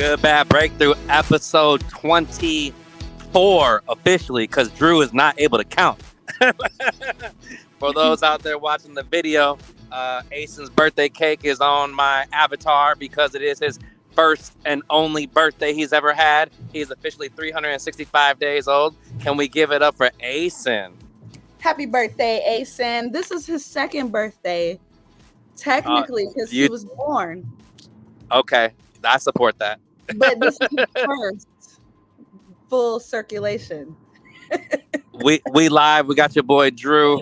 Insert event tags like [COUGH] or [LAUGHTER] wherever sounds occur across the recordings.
Good Bad Breakthrough, episode 24 officially, because Drew is not able to count. [LAUGHS] For those out there watching the video, uh, Aceyn's birthday cake is on my avatar because it is his first and only birthday he's ever had. He's officially 365 days old. Can we give it up for Aceyn? Happy birthday, Aceyn. This is his second birthday, technically, because Uh, you- he was born. Okay, I support that. But this is his first full circulation. [LAUGHS] We we live. We got your boy Drew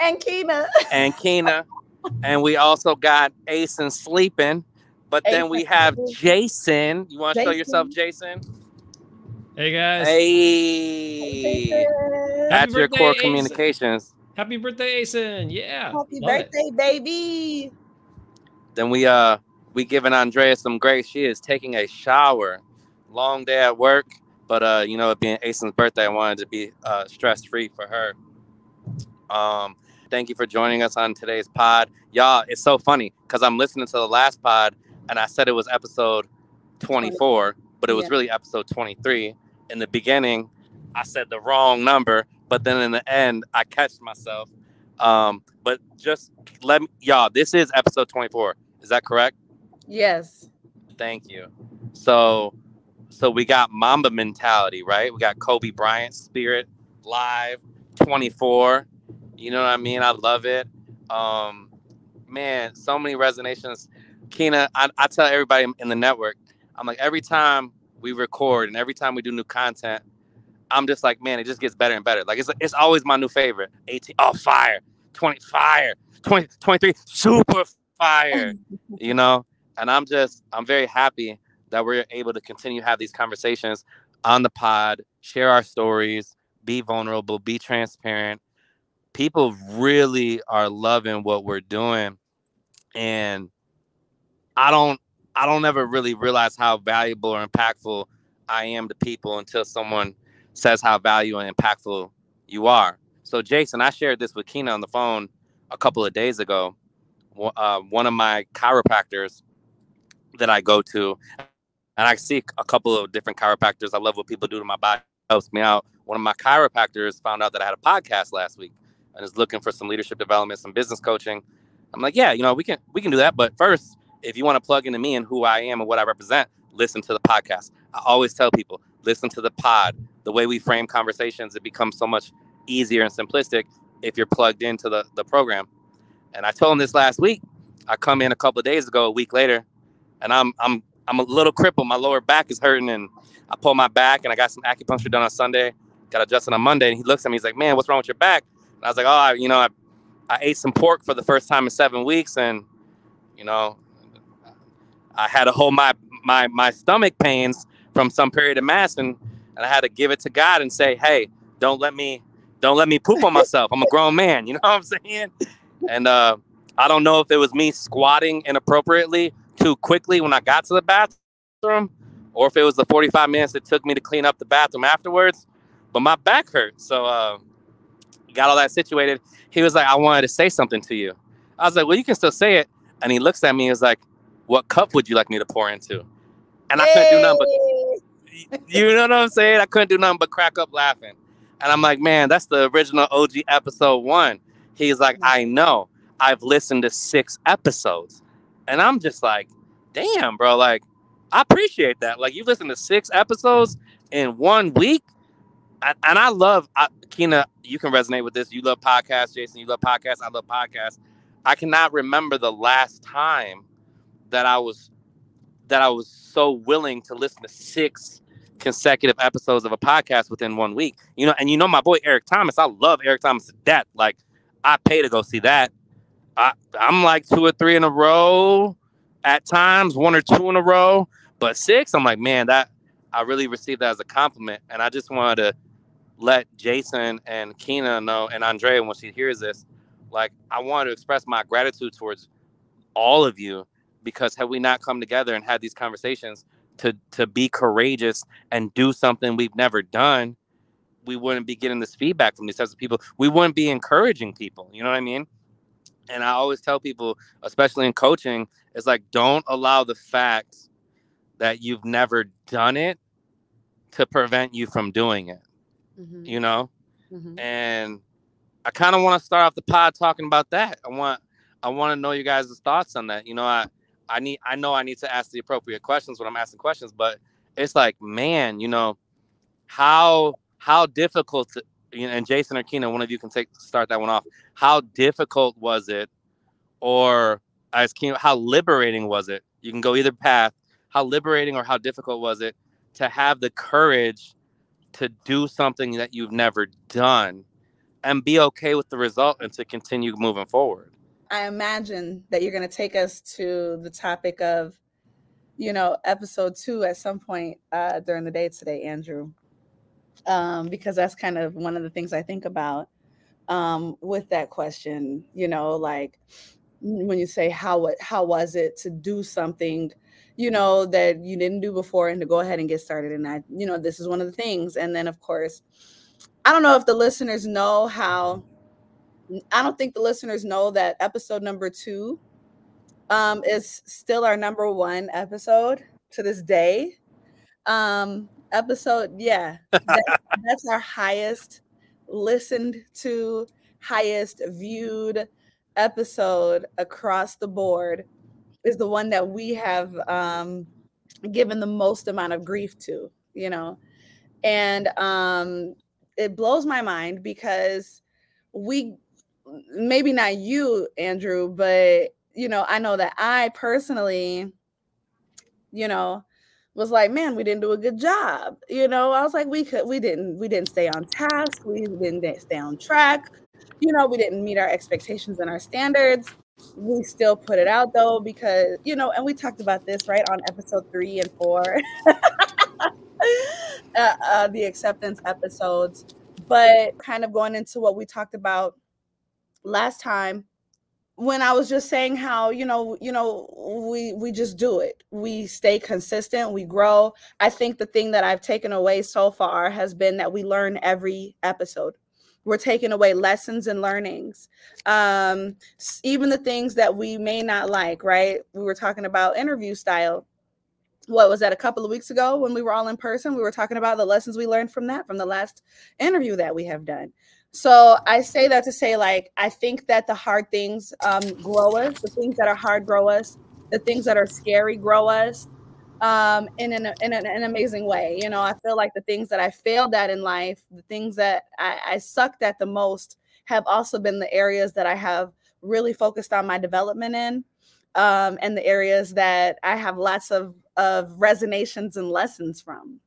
And Keena. and Keena, and we also got Aceyn sleeping. But then we have Jason. You want to show yourself, Jason? Hey guys. Hey, Happy at your core Aceyn. communications. Happy birthday, Aceyn. Yeah. love it. birthday, baby. Then we uh we giving Andrea some grace. She is taking a shower. Long day at work, but uh, you know, it being Aceyn's birthday, I wanted to be uh stress free for her. Um, thank you for joining us on today's pod. Y'all, it's so funny because I'm listening to the last pod and I said it was episode 24, but it was Yeah. really episode 23. In the beginning, I said the wrong number, but then in the end, I catched myself. Um, but just let me, y'all, this is episode 24. Is that correct? Yes. Thank you. So, so we got Mamba mentality, right? We got Kobe Bryant spirit live 24. You know what I mean? I love it. Um, man, so many resonations. Keena, I, I tell everybody in the network, I'm like, every time we record and every time we do new content, I'm just like, man, it just gets better and better. Like it's it's always my new favorite. 18, oh fire, 20 fire, 20, 23, super fire. [LAUGHS] you know? And I'm just I'm very happy that we're able to continue to have these conversations on the pod, share our stories, be vulnerable, be transparent. People really are loving what we're doing. And I don't I don't ever really realize how valuable or impactful I am to people until someone says how valuable and impactful you are. So Jason, I shared this with Keena on the phone a couple of days ago. Uh, one of my chiropractors that I go to, and I see a couple of different chiropractors. I love what people do to my body, helps me out. One of my chiropractors found out that I had a podcast last week and is looking for some leadership development, some business coaching. I'm like, yeah, you know, we can we can do that, but first, if you want to plug into me and who I am and what I represent, listen to the podcast. I always tell people, listen to the pod. The way we frame conversations, it becomes so much easier and simplistic if you're plugged into the, the program. And I told him this last week. I come in a couple of days ago, a week later, and I'm I'm I'm a little crippled. My lower back is hurting, and I pull my back, and I got some acupuncture done on Sunday. Got adjusted on Monday, and he looks at me. He's like, "Man, what's wrong with your back?" And I was like, "Oh, I, you know, I, I ate some pork for the first time in seven weeks, and you know, I had to hold my my my stomach pains from some period of mass, and and I had to give it to God and say, "Hey, don't let me don't let me poop on myself. I'm a grown man." [LAUGHS] You know what I'm saying? And uh, I don't know if it was me squatting inappropriately too quickly when I got to the bathroom, or if it was the 45 minutes it took me to clean up the bathroom afterwards. But my back hurt, so uh, got all that situated. He was like, "I wanted to say something to you." I was like, "Well, you can still say it." And he looks at me and is like, "What cup would you like me to pour into?" And I couldn't do nothing but you know what I'm saying? I couldn't do nothing but crack up laughing. And I'm like, man, that's the original OG episode one. He's like, I know. I've listened to six episodes. And I'm just like, damn, bro. Like, I appreciate that. Like, you've listened to six episodes in one week. And, and I love, I, Keena, you can resonate with this. You love podcasts, Jason. You love podcasts. I love podcasts. I cannot remember the last time that I was that I was so willing to listen to six consecutive episodes of a podcast within one week. You know, and you know my boy Eric Thomas. I love Eric Thomas to death. Like I pay to go see that. I I'm like two or three in a row at times, one or two in a row, but six, I'm like, man, that I really received that as a compliment. And I just wanted to let Jason and Keena know and Andrea when she hears this, like I want to express my gratitude towards all of you because had we not come together and had these conversations to to be courageous and do something we've never done, we wouldn't be getting this feedback from these types of people. We wouldn't be encouraging people. You know what I mean? And I always tell people, especially in coaching, It's like don't allow the fact that you've never done it to prevent you from doing it. Mm-hmm. You know? Mm-hmm. And I kind of want to start off the pod talking about that. I want I want to know you guys' thoughts on that. You know, I I need I know I need to ask the appropriate questions when I'm asking questions, but it's like, man, you know, how how difficult to, you know, and Jason or Keena, one of you can take start that one off. How difficult was it, or as Keena, how liberating was it? You can go either path. How liberating or how difficult was it to have the courage to do something that you've never done and be okay with the result and to continue moving forward? I imagine that you're going to take us to the topic of, you know, episode two at some point uh, during the day today, Andrew, um, because that's kind of one of the things I think about um, with that question. You know, like when you say how how was it to do something, you know, that you didn't do before, and to go ahead and get started. And I, you know, this is one of the things. And then of course, I don't know if the listeners know how I don't think the listeners know that episode number two um, is still our number one episode to this day. Um, episode, yeah, [LAUGHS] that, that's our highest listened to, highest viewed episode across the board is the one that we have um, given the most amount of grief to, you know, and um, it blows my mind because we maybe not you, Andrew, but you know, I know that I personally, you know, was like, man, we didn't do a good job. You know, I was like, we could, we didn't, we didn't stay on task, we didn't stay on track. You know, we didn't meet our expectations and our standards. We still put it out though because you know, and we talked about this right on episode three and four, [LAUGHS] uh, uh, the acceptance episodes. But kind of going into what we talked about last time when I was just saying how you know you know we we just do it. We stay consistent. We grow. I think the thing that I've taken away so far has been that we learn every episode we're taking away lessons and learnings. Um even the things that we may not like right? We were talking about interview style. What was that a couple of weeks ago when we were all in person we were talking about the lessons we learned from that from the last interview that we have done. So I say that to say, like, I think that the hard things um, grow us, the things that are hard grow us, the things that are scary grow us um, in, an, in an, an, amazing way. You know, I feel like the things that I failed at in life, the things that I, I sucked at the most, have also been the areas that I have really focused on my development in, um, and the areas that I have lots of of resonations and lessons from.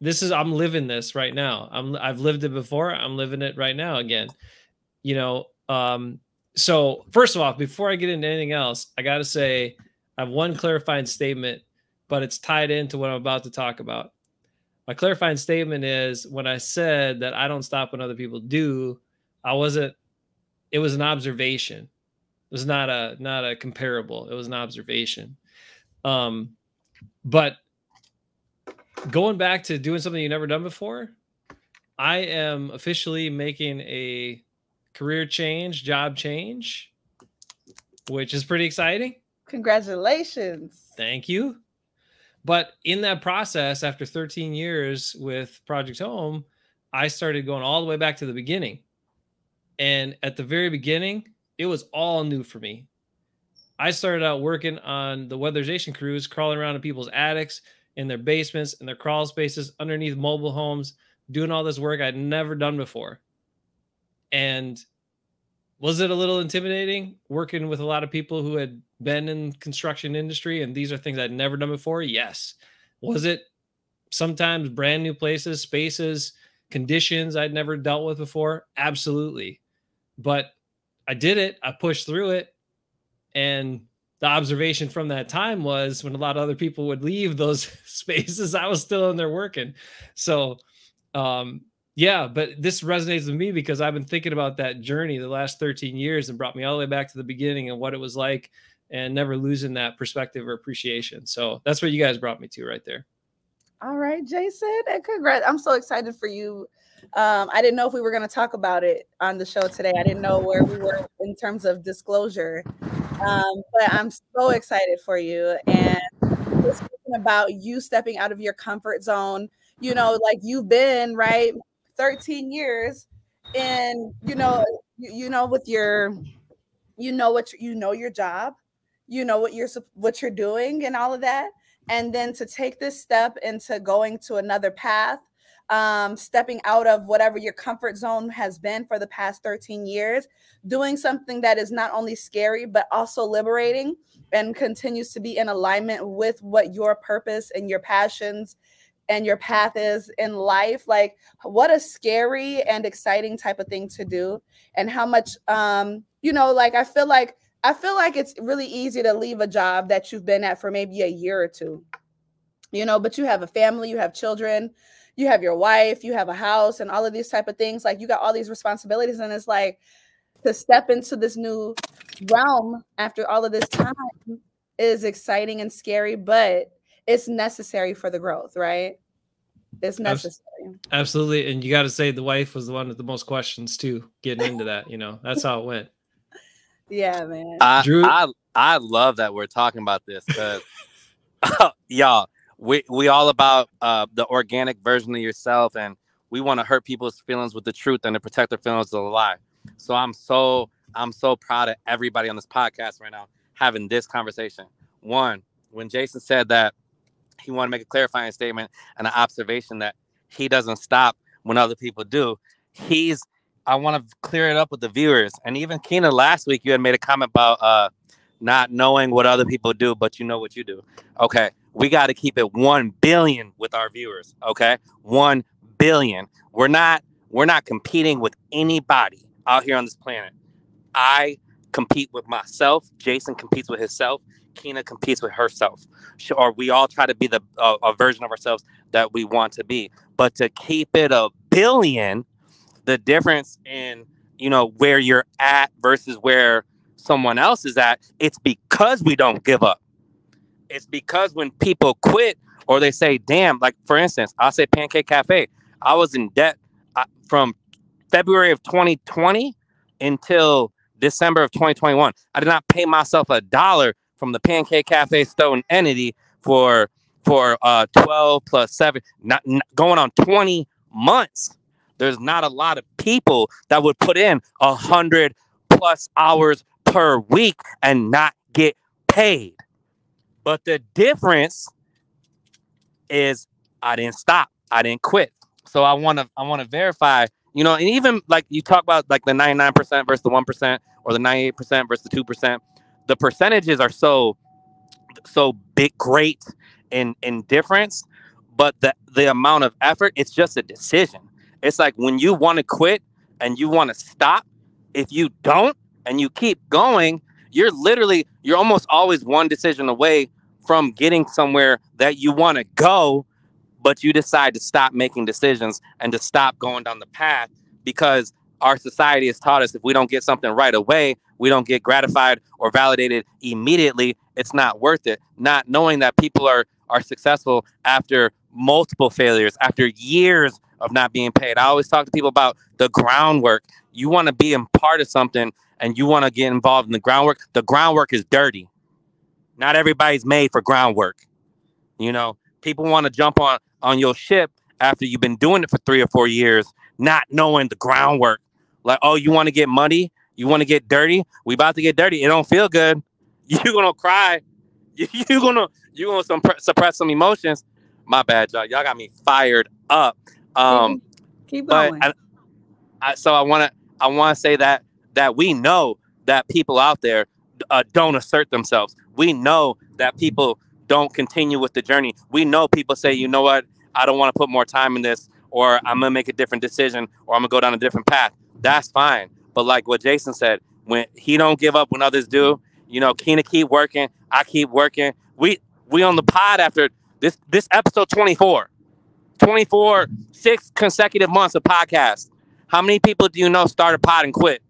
This is i'm living this right now. I'm i've lived it before. I'm living it right now again. You know um so first of all before i get into anything else i gotta say i have one clarifying statement but it's tied into what i'm about to talk about my clarifying statement is when i said that i don't stop when other people do i wasn't it was an observation it was not a not a comparable it was an observation um but going back to doing something you've never done before, I am officially making a career change, job change, which is pretty exciting. Congratulations. Thank you. But in that process, after 13 years with Project Home, I started going all the way back to the beginning. And at the very beginning, it was all new for me. I started out working on the weatherization crews, crawling around in people's attics, in their basements, in their crawl spaces, underneath mobile homes, doing all this work I'd never done before. And was it a little intimidating working with a lot of people who had been in construction industry and these are things I'd never done before? Yes. Was it sometimes brand new places, spaces, conditions I'd never dealt with before? Absolutely. But I did it. I pushed through it and the observation from that time was when a lot of other people would leave those [LAUGHS] spaces, I was still in there working. So, um, yeah, but this resonates with me because I've been thinking about that journey the last 13 years and brought me all the way back to the beginning and what it was like and never losing that perspective or appreciation. So that's what you guys brought me to right there. All right, Jason, and congrats. I'm so excited for you. Um, I didn't know if we were going to talk about it on the show today. I didn't know where we were in terms of disclosure, um, but I'm so excited for you. And speaking about you stepping out of your comfort zone, you know, like you've been right 13 years, and you know, you, you know, with your, you know what you know your job, you know what you're what you're doing, and all of that and then to take this step into going to another path um, stepping out of whatever your comfort zone has been for the past 13 years, doing something that is not only scary, but also liberating and continues to be in alignment with what your purpose and your passions and your path is in life. Like, what a scary and exciting type of thing to do, and how much, um, you know, like I feel like I feel like it's really easy to leave a job that you've been at for maybe a year or two, you know, but you have a family, you have children, you have your wife, you have a house, and all of these type of things. Like you got all these responsibilities, and it's like to step into this new realm after all of this time is exciting and scary, but it's necessary for the growth, right? It's necessary. Absolutely. And you got to say the wife was the one with the most questions too, getting into that. You know, that's how it went. Yeah, man. I, Drew, I I love that we're talking about this because [LAUGHS] [LAUGHS] y'all, we we all about uh, the organic version of yourself, and we want to hurt people's feelings with the truth and to protect their feelings with a lie. So I'm so I'm so proud of everybody on this podcast right now having this conversation. One, when Jason said that he wanted to make a clarifying statement and an observation that he doesn't stop when other people do, he's I want to clear it up with the viewers. And even Keena, last week you had made a comment about uh, not knowing what other people do, but you know what you do. Okay, we got to keep it one billion with our viewers. Okay, one billion. We're not we're not competing with anybody out here on this planet. I compete with myself. Jason competes with himself. Keena competes with herself. Or we all try to be the uh, a version of ourselves that we want to be. But to keep it a billion the difference in you know where you're at versus where someone else is at it's because we don't give up. It's because when people quit or they say damn like for instance i'll say pancake cafe. I was in debt uh, from february of 2020 until december of 2021 i did not pay myself a dollar from the pancake cafe stone entity for for uh 12 plus 7 not, not going on 20 months there's not a lot of people that would put in a hundred plus hours per week and not get paid. But the difference is I didn't stop. I didn't quit. So I want to I want to verify, you know, and even like you talk about like the 99% versus the 1% or the 98% versus the 2%, the percentages are so so big great in in difference, but the the amount of effort, it's just a decision. It's like when you want to quit and you want to stop, if you don't and you keep going, you're literally, you're almost always one decision away from getting somewhere that you want to go, but you decide to stop making decisions and to stop going down the path because our society has taught us if we don't get something right away, we don't get gratified or validated immediately, it's not worth it. Not knowing that people are are successful after multiple failures, after years of not being paid. I always talk to people about the groundwork. You want to be a part of something and you want to get involved in the groundwork. The groundwork is dirty. Not everybody's made for groundwork. You know, people want to jump on on your ship after you've been doing it for three or four years, not knowing the groundwork. Like, oh, you want to get muddy? You want to get dirty? We about to get dirty. It don't feel good. [LAUGHS] You're gonna cry. [LAUGHS] You're gonna you're gonna suppress some emotions. My bad, y'all. Y'all got me fired up. Um, Keep going. But I, I, so I want to I want to say that that we know that people out there uh, don't assert themselves. We know that people don't continue with the journey. We know people say, you know what, I don't want to put more time in this, or I'm gonna make a different decision, or I'm gonna go down a different path. That's fine. But like what Jason said, when he don't give up when others do, you know, Keena keep working, I keep working. We we on the pod after this this episode 24. 24, six consecutive months of podcast. How many people do you know start a pod and quit?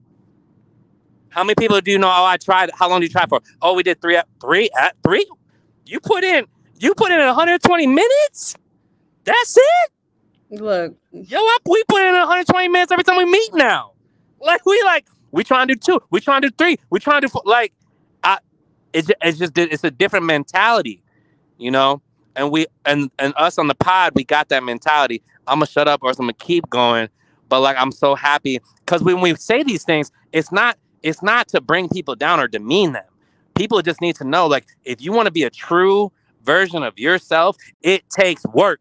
How many people do you know? Oh, I tried. How long did you try for? Oh, we did three, at three, at three. You put in, you put in 120 minutes. That's it. Look, Yo, I, we put in 120 minutes every time we meet now. Like we like we trying to do two, we trying to do three, we trying to do four. like I it's it's just it's a different mentality, you know. And we and and us on the pod, we got that mentality. I'm gonna shut up or I'm gonna keep going. But like I'm so happy because when we say these things, it's not it's not to bring people down or demean them. People just need to know like if you want to be a true version of yourself, it takes work.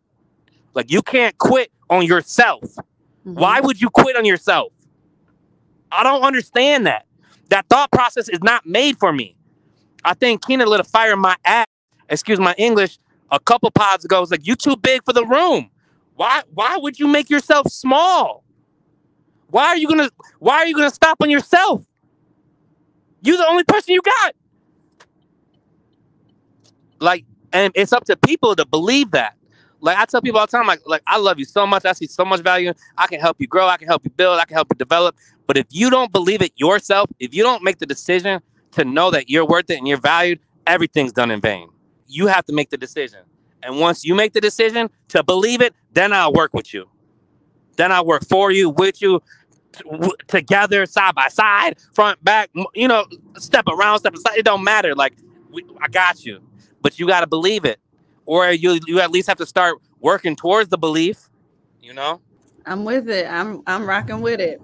Like you can't quit on yourself. mhm. Why would you quit on yourself? I don't understand that. That thought process is not made for me. I think Keena lit a fire in my ass, excuse my English, a couple pods ago. It's like, you too big for the room. Why why would you make yourself small? Why are you gonna why are you gonna stop on yourself? You're the only person you got. Like, and it's up to people to believe that. Like I tell people all the time, like, like I love you so much. I see so much value. I can help you grow. I can help you build. I can help you develop. But if you don't believe it yourself, if you don't make the decision to know that you're worth it and you're valued, everything's done in vain. You have to make the decision. And once you make the decision to believe it, then I'll work with you. Then I'll work for you, with you, together, side by side, front, back, you know, step around, step aside. It don't matter. Like, we, I got you. But you got to believe it. Or you, you at least have to start working towards the belief, you know? I'm with it. I'm I'm rocking with it.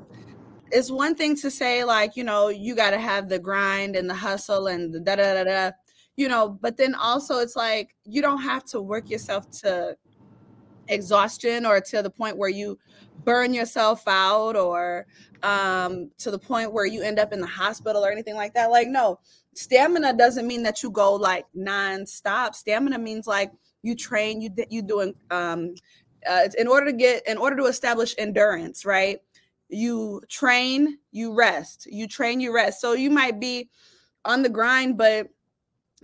It's one thing to say like, you know, you got to have the grind and the hustle and the da da da da, you know, but then also it's like you don't have to work yourself to exhaustion or to the point where you burn yourself out or um to the point where you end up in the hospital or anything like that. Like no, stamina doesn't mean that you go like non-stop. Stamina means like you train, you you doing um uh, in order to get in order to establish endurance right you train you rest you train you rest so you might be on the grind but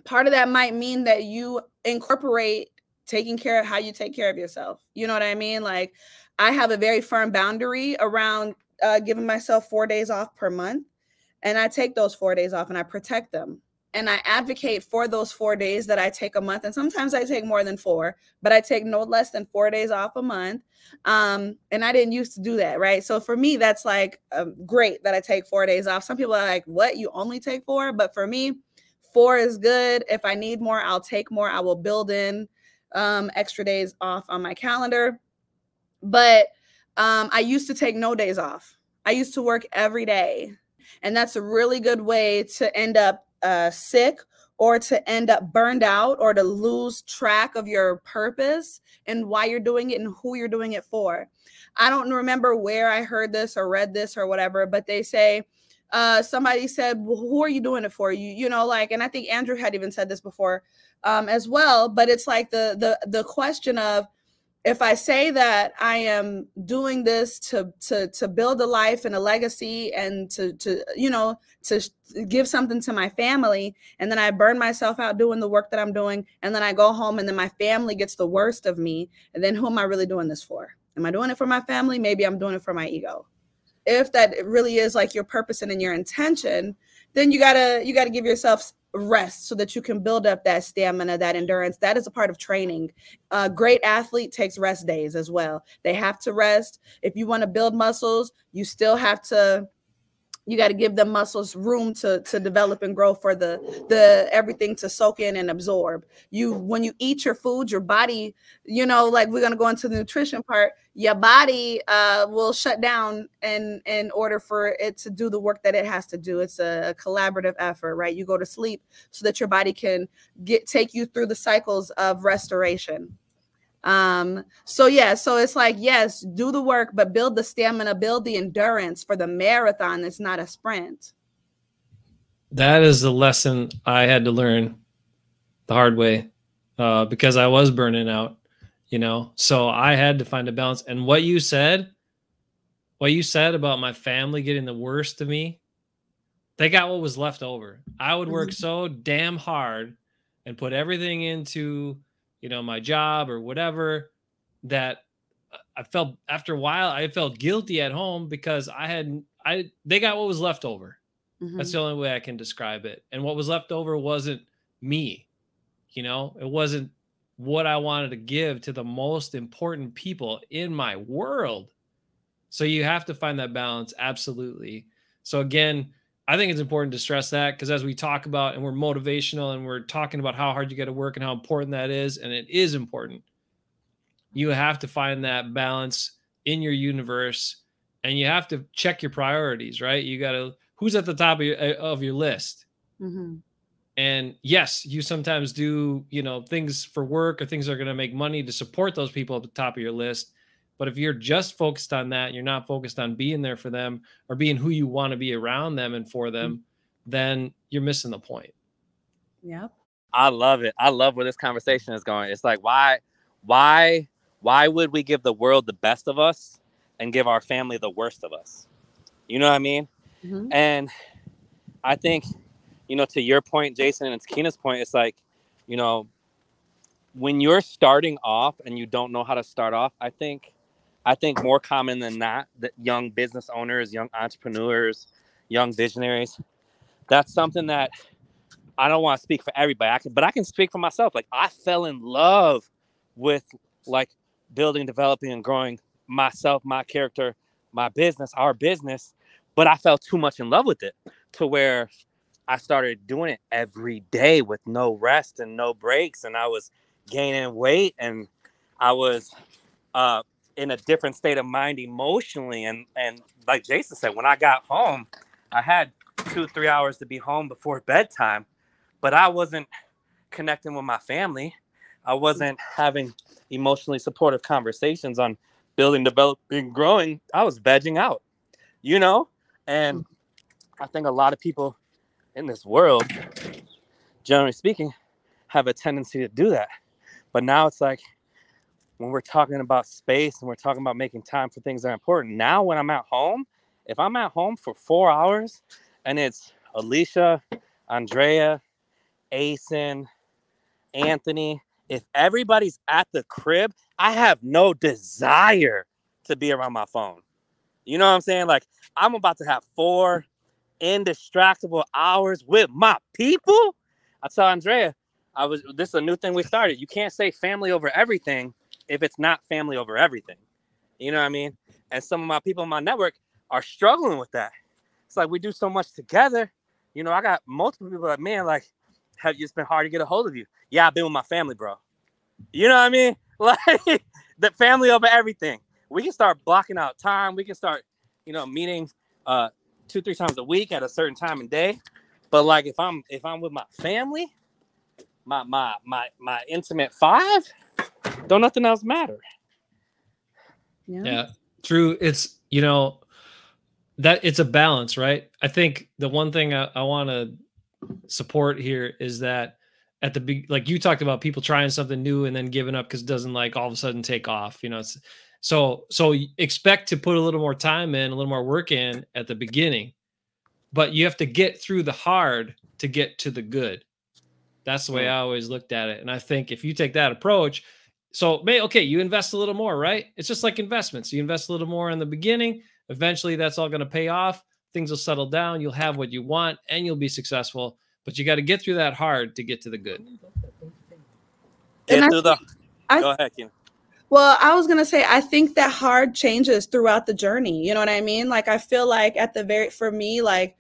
part of that might mean that you incorporate taking care of how you take care of yourself you know what i mean like i have a very firm boundary around uh, giving myself four days off per month and i take those four days off and i protect them and i advocate for those four days that i take a month and sometimes i take more than four but I take no less than four days off a month. Um, and I didn't used to do that, right? So for me, that's like um, great that I take four days off. Some people are like, "What? You only take four? But for me, four is good. If I need more, I'll take more. I will build in um, extra days off on my calendar. But um, I used to take no days off. I used to work every day, and that's a really good way to end up uh, sick or to end up burned out or to lose track of your purpose and why you're doing it and who you're doing it for. I don't remember where I heard this or read this or whatever, but they say uh, somebody said, well, "Who are you doing it for?" You, you know, like, and I think Andrew had even said this before um, as well. But it's like the the the question of if I say that I am doing this to to to build a life and a legacy and to to you know to give something to my family and then I burn myself out doing the work that I'm doing and then I go home and then my family gets the worst of me and then who am I really doing this for? Am I doing it for my family? Maybe I'm doing it for my ego. If that really is like your purpose and in your intention, then you gotta you gotta give yourself rest so that you can build up that stamina, that endurance. That is a part of training. A great athlete takes rest days as well. They have to rest. If you want to build muscles, you still have to you got to give the muscles room to to develop and grow for the the everything to soak in and absorb. You when you eat your food your body you know like we're going to go into the nutrition part your body uh will shut down in in order for it to do the work that it has to do. It's a, a collaborative effort right? You go to sleep so that your body can get take you through the cycles of restoration um so yeah so it's like yes do the work but build the stamina build the endurance for the marathon it's not a sprint That is the lesson I had to learn the hard way uh, because I was burning out, you know. So I had to find a balance. And what you said, what you said about my family getting the worst of me, they got what was left over. I would work Mhm. so damn hard and put everything into, you know, my job or whatever that I felt after a while I felt guilty at home because I had I they got what was left over. That's Mhm. the only way I can describe it. And what was left over wasn't me. You know, it wasn't what I wanted to give to the most important people in my world. So you have to find that balance absolutely. So again, I think it's important to stress that because as we talk about and we're motivational and we're talking about how hard you got to work and how important that is, and it is important, you have to find that balance in your universe and you have to check your priorities, right? You got to, who's at the top of your, eh, of your list? Mm-hmm. And yes, you sometimes do, you know, things for work or things that are going to make money to support those people at the top of your list. But if you're just focused on that, you're not focused on being there for them or being who you want to be around them and for them, mm-hmm. then you're missing the point. Yep. I love it. I love where this conversation is going. It's like why why why would we give the world the best of us and give our family the worst of us? You know what I mean? Mm-hmm. And I think, you know, to your point, Jason, and to Keena's point, it's like, you know, when you're starting off and you don't know how to start off, I think I think more common than not that young business owners, young entrepreneurs, young visionaries, that's something that I don't want to speak for everybody. I can, but I can speak for myself. Like I fell in love with like building, developing, and growing myself, my character, my business, our business. But I fell too much in love with it to where I started doing it every day with no rest and no breaks. And I was gaining weight and I was uh, in a different state of mind emotionally. And and like Jason said, when I got home, I had two three hours to be home before [LAUGHS] bedtime, but I wasn't connecting with my family. I wasn't having emotionally supportive conversations on building, developing, growing. I was vegging out, you know, and mm. I think a lot of people in this world, generally speaking, have a tendency to do that. But now it's like when we're talking about space and we're talking about making time for things that are important. Now, when I'm at home, if I'm at home for four hours and it's Alicia, Andrea, Aceyn, Anthony, if everybody's at the crib, I have no desire to be around my phone. You know what I'm saying? Like, I'm about to have four indistractable hours with my people. I tell Andrea, I was this is a new thing we started. You can't say family over everything if it's not family over everything. You know what I mean? And some of my people in my network are struggling with that. It's like we do so much together. You know, I got multiple people like, man, like, have you it's been hard to get a hold of you? Yeah, I've been with my family, bro. You know what I mean? [LAUGHS] Like the family over everything. We can start blocking out time. We can start, you know, meeting uh two, three times a week at a certain time and day. But like if I'm if I'm with my family, my my my my intimate five, don't nothing else matter. Yeah. yeah. True. It's you know that it's a balance, right? I think the one thing I, I want to support here is that at the big like you talked about people trying something new and then giving up because it doesn't like all of a sudden take off you know it's so so expect to put a little more time in a little more work in at the beginning but you have to get through the hard to get to the good that's the way i always looked at it and i think if you take that approach so may okay you invest a little more right? It's just like investments. You invest a little more in the beginning. Eventually that's all going to pay off. Things will settle down. You'll have what you want and you'll be successful but you got to get through that hard to get to the good. Get through the I, go ahead Kim. well i was going to say i think that hard changes throughout the journey you know what i mean? Like i feel like at the very for me like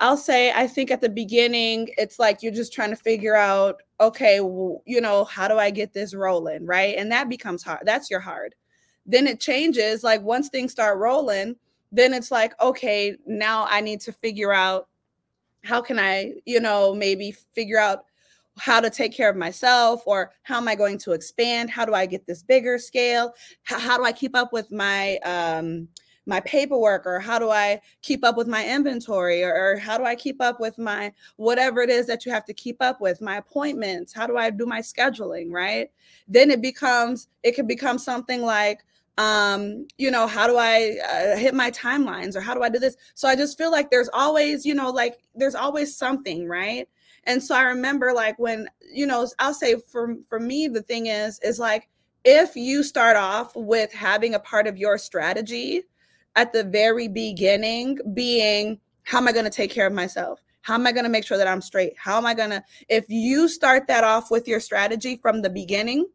I'll say I think at the beginning it's like you're just trying to figure out okay, well, you know, how do I get this rolling, right? And that becomes hard. That's your hard. Then it changes like once things start rolling, then it's like okay, now I need to figure out how can I, you know, maybe figure out how to take care of myself or how am I going to expand? How do I get this bigger scale? How, how do I keep up with my um my paperwork or how do I keep up with my inventory or, or, how do I keep up with my whatever it is that you have to keep up with my appointments how do I do my scheduling right? Then it becomes it can become something like um you know how do I uh, hit my timelines or how do I do this? So I just feel like there's always you know like there's always something right? And so I remember like when you know I'll say for for me the thing is is like if you start off with having a part of your strategy at the very beginning being how am I going to take care of myself? How am I going to make sure that I'm straight? How am I going to, if you start that off with your strategy from the beginning,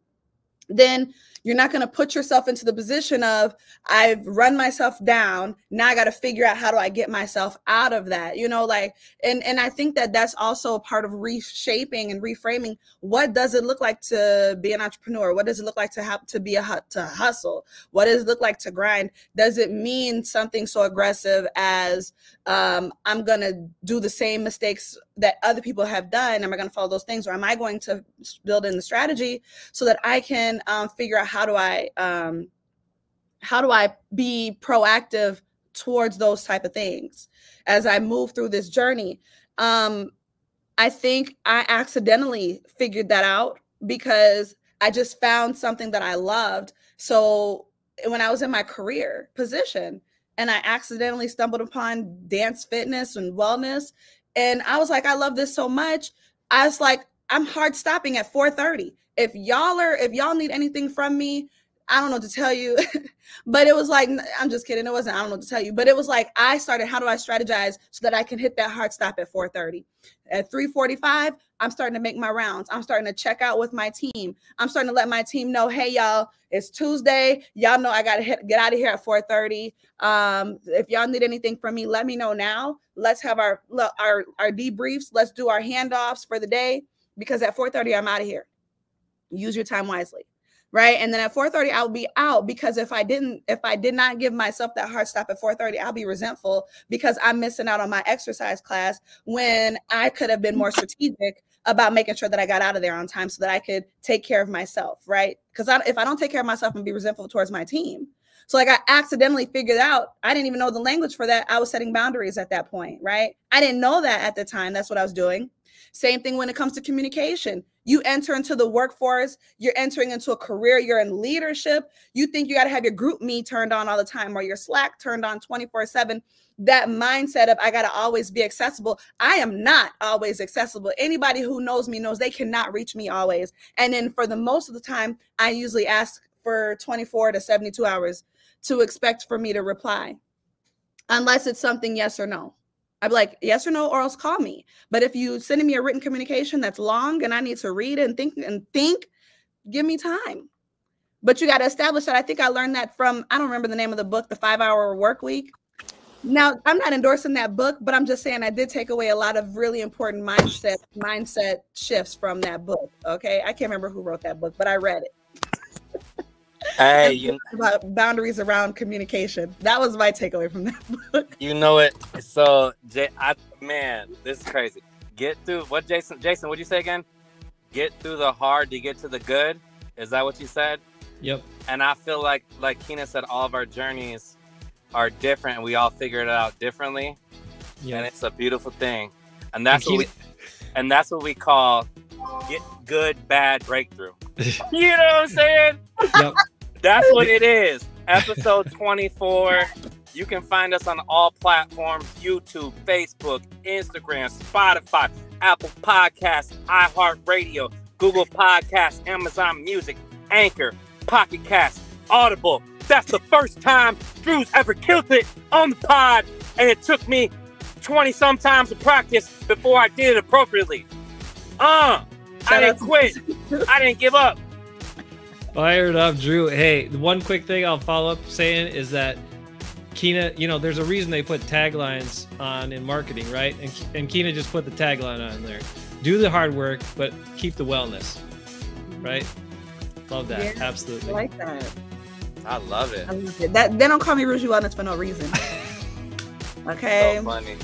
then you're not going to put yourself into the position of I've run myself down. Now I got to figure out how do I get myself out of that. You know, like and and I think that that's also a part of reshaping and reframing. What does it look like to be an entrepreneur? What does it look like to have to be a to hustle? What does it look like to grind? Does it mean something so aggressive as um, I'm going to do the same mistakes that other people have done? Am I going to follow those things, or am I going to build in the strategy so that I can um, figure out how do I um, how do I be proactive towards those type of things as I move through this journey? Um, I think I accidentally figured that out because I just found something that I loved. So when I was in my career position and I accidentally stumbled upon dance fitness and wellness, and I was like, I love this so much. I was like, I'm hard stopping at 4:30. If y'all are, if y'all need anything from me, I don't know to tell you. [LAUGHS] but it was like, I'm just kidding. It wasn't, I don't know to tell you. But it was like I started, how do I strategize so that I can hit that hard stop at 4:30? At 3:45, I'm starting to make my rounds. I'm starting to check out with my team. I'm starting to let my team know, hey y'all, it's Tuesday. Y'all know I gotta get out of here at 4:30. Um, if y'all need anything from me, let me know now. Let's have our our our debriefs. Let's do our handoffs for the day because at 4:30 I'm out of here. Use your time wisely right and then at 4.30 i'll be out because if i didn't if i did not give myself that hard stop at 4.30 i'll be resentful because i'm missing out on my exercise class when i could have been more strategic about making sure that i got out of there on time so that i could take care of myself right because if i don't take care of myself and be resentful towards my team so like I accidentally figured out I didn't even know the language for that. I was setting boundaries at that point, right? I didn't know that at the time. That's what I was doing. Same thing when it comes to communication. You enter into the workforce, you're entering into a career, you're in leadership. You think you got to have your GroupMe turned on all the time or your Slack turned on 24 7. That mindset of I got to always be accessible. I am not always accessible. Anybody who knows me knows they cannot reach me always. And then for the most of the time, I usually ask for 24 to 72 hours to expect for me to reply, unless it's something yes or no. I'd be like, yes or no, or else call me. But if you sending me a written communication that's long and I need to read and think and think, give me time. But you got to establish that. I think I learned that from, I don't remember the name of the book, The Five Hour Work Week. Now, I'm not endorsing that book, but I'm just saying I did take away a lot of really important mindset mindset shifts from that book. Okay. I can't remember who wrote that book, but I read it. Hey, you, about boundaries around communication. That was my takeaway from that [LAUGHS] book. You know it. So, Jay, I man, this is crazy. Get through what Jason? Jason, what'd you say again? Get through the hard to get to the good. Is that what you said? Yep. And I feel like, like Keena said, all of our journeys are different, and we all figure it out differently. Yep. And it's a beautiful thing. And that's and what Keena- we, and that's what we call get good, bad breakthrough. [LAUGHS] you know what I'm saying? Yep. That's what it is. Episode 24. You can find us on all platforms YouTube, Facebook, Instagram, Spotify, Apple Podcasts, iHeartRadio, Google Podcasts, Amazon Music, Anchor, Pocket Cast, Audible. That's the first time Drew's ever killed it on the pod, and it took me 20 sometimes to practice before I did it appropriately. Uh, I didn't quit. I didn't give up. Fired up, Drew. Hey, one quick thing I'll follow up saying is that Keena, you know, there's a reason they put taglines on in marketing, right? And, and Keena just put the tagline on there. Do the hard work, but keep the wellness, right? Love that. Yeah, Absolutely. I like that. I love it. I love it. That, they don't call me Rouge Wellness for no reason. [LAUGHS] okay. So funny.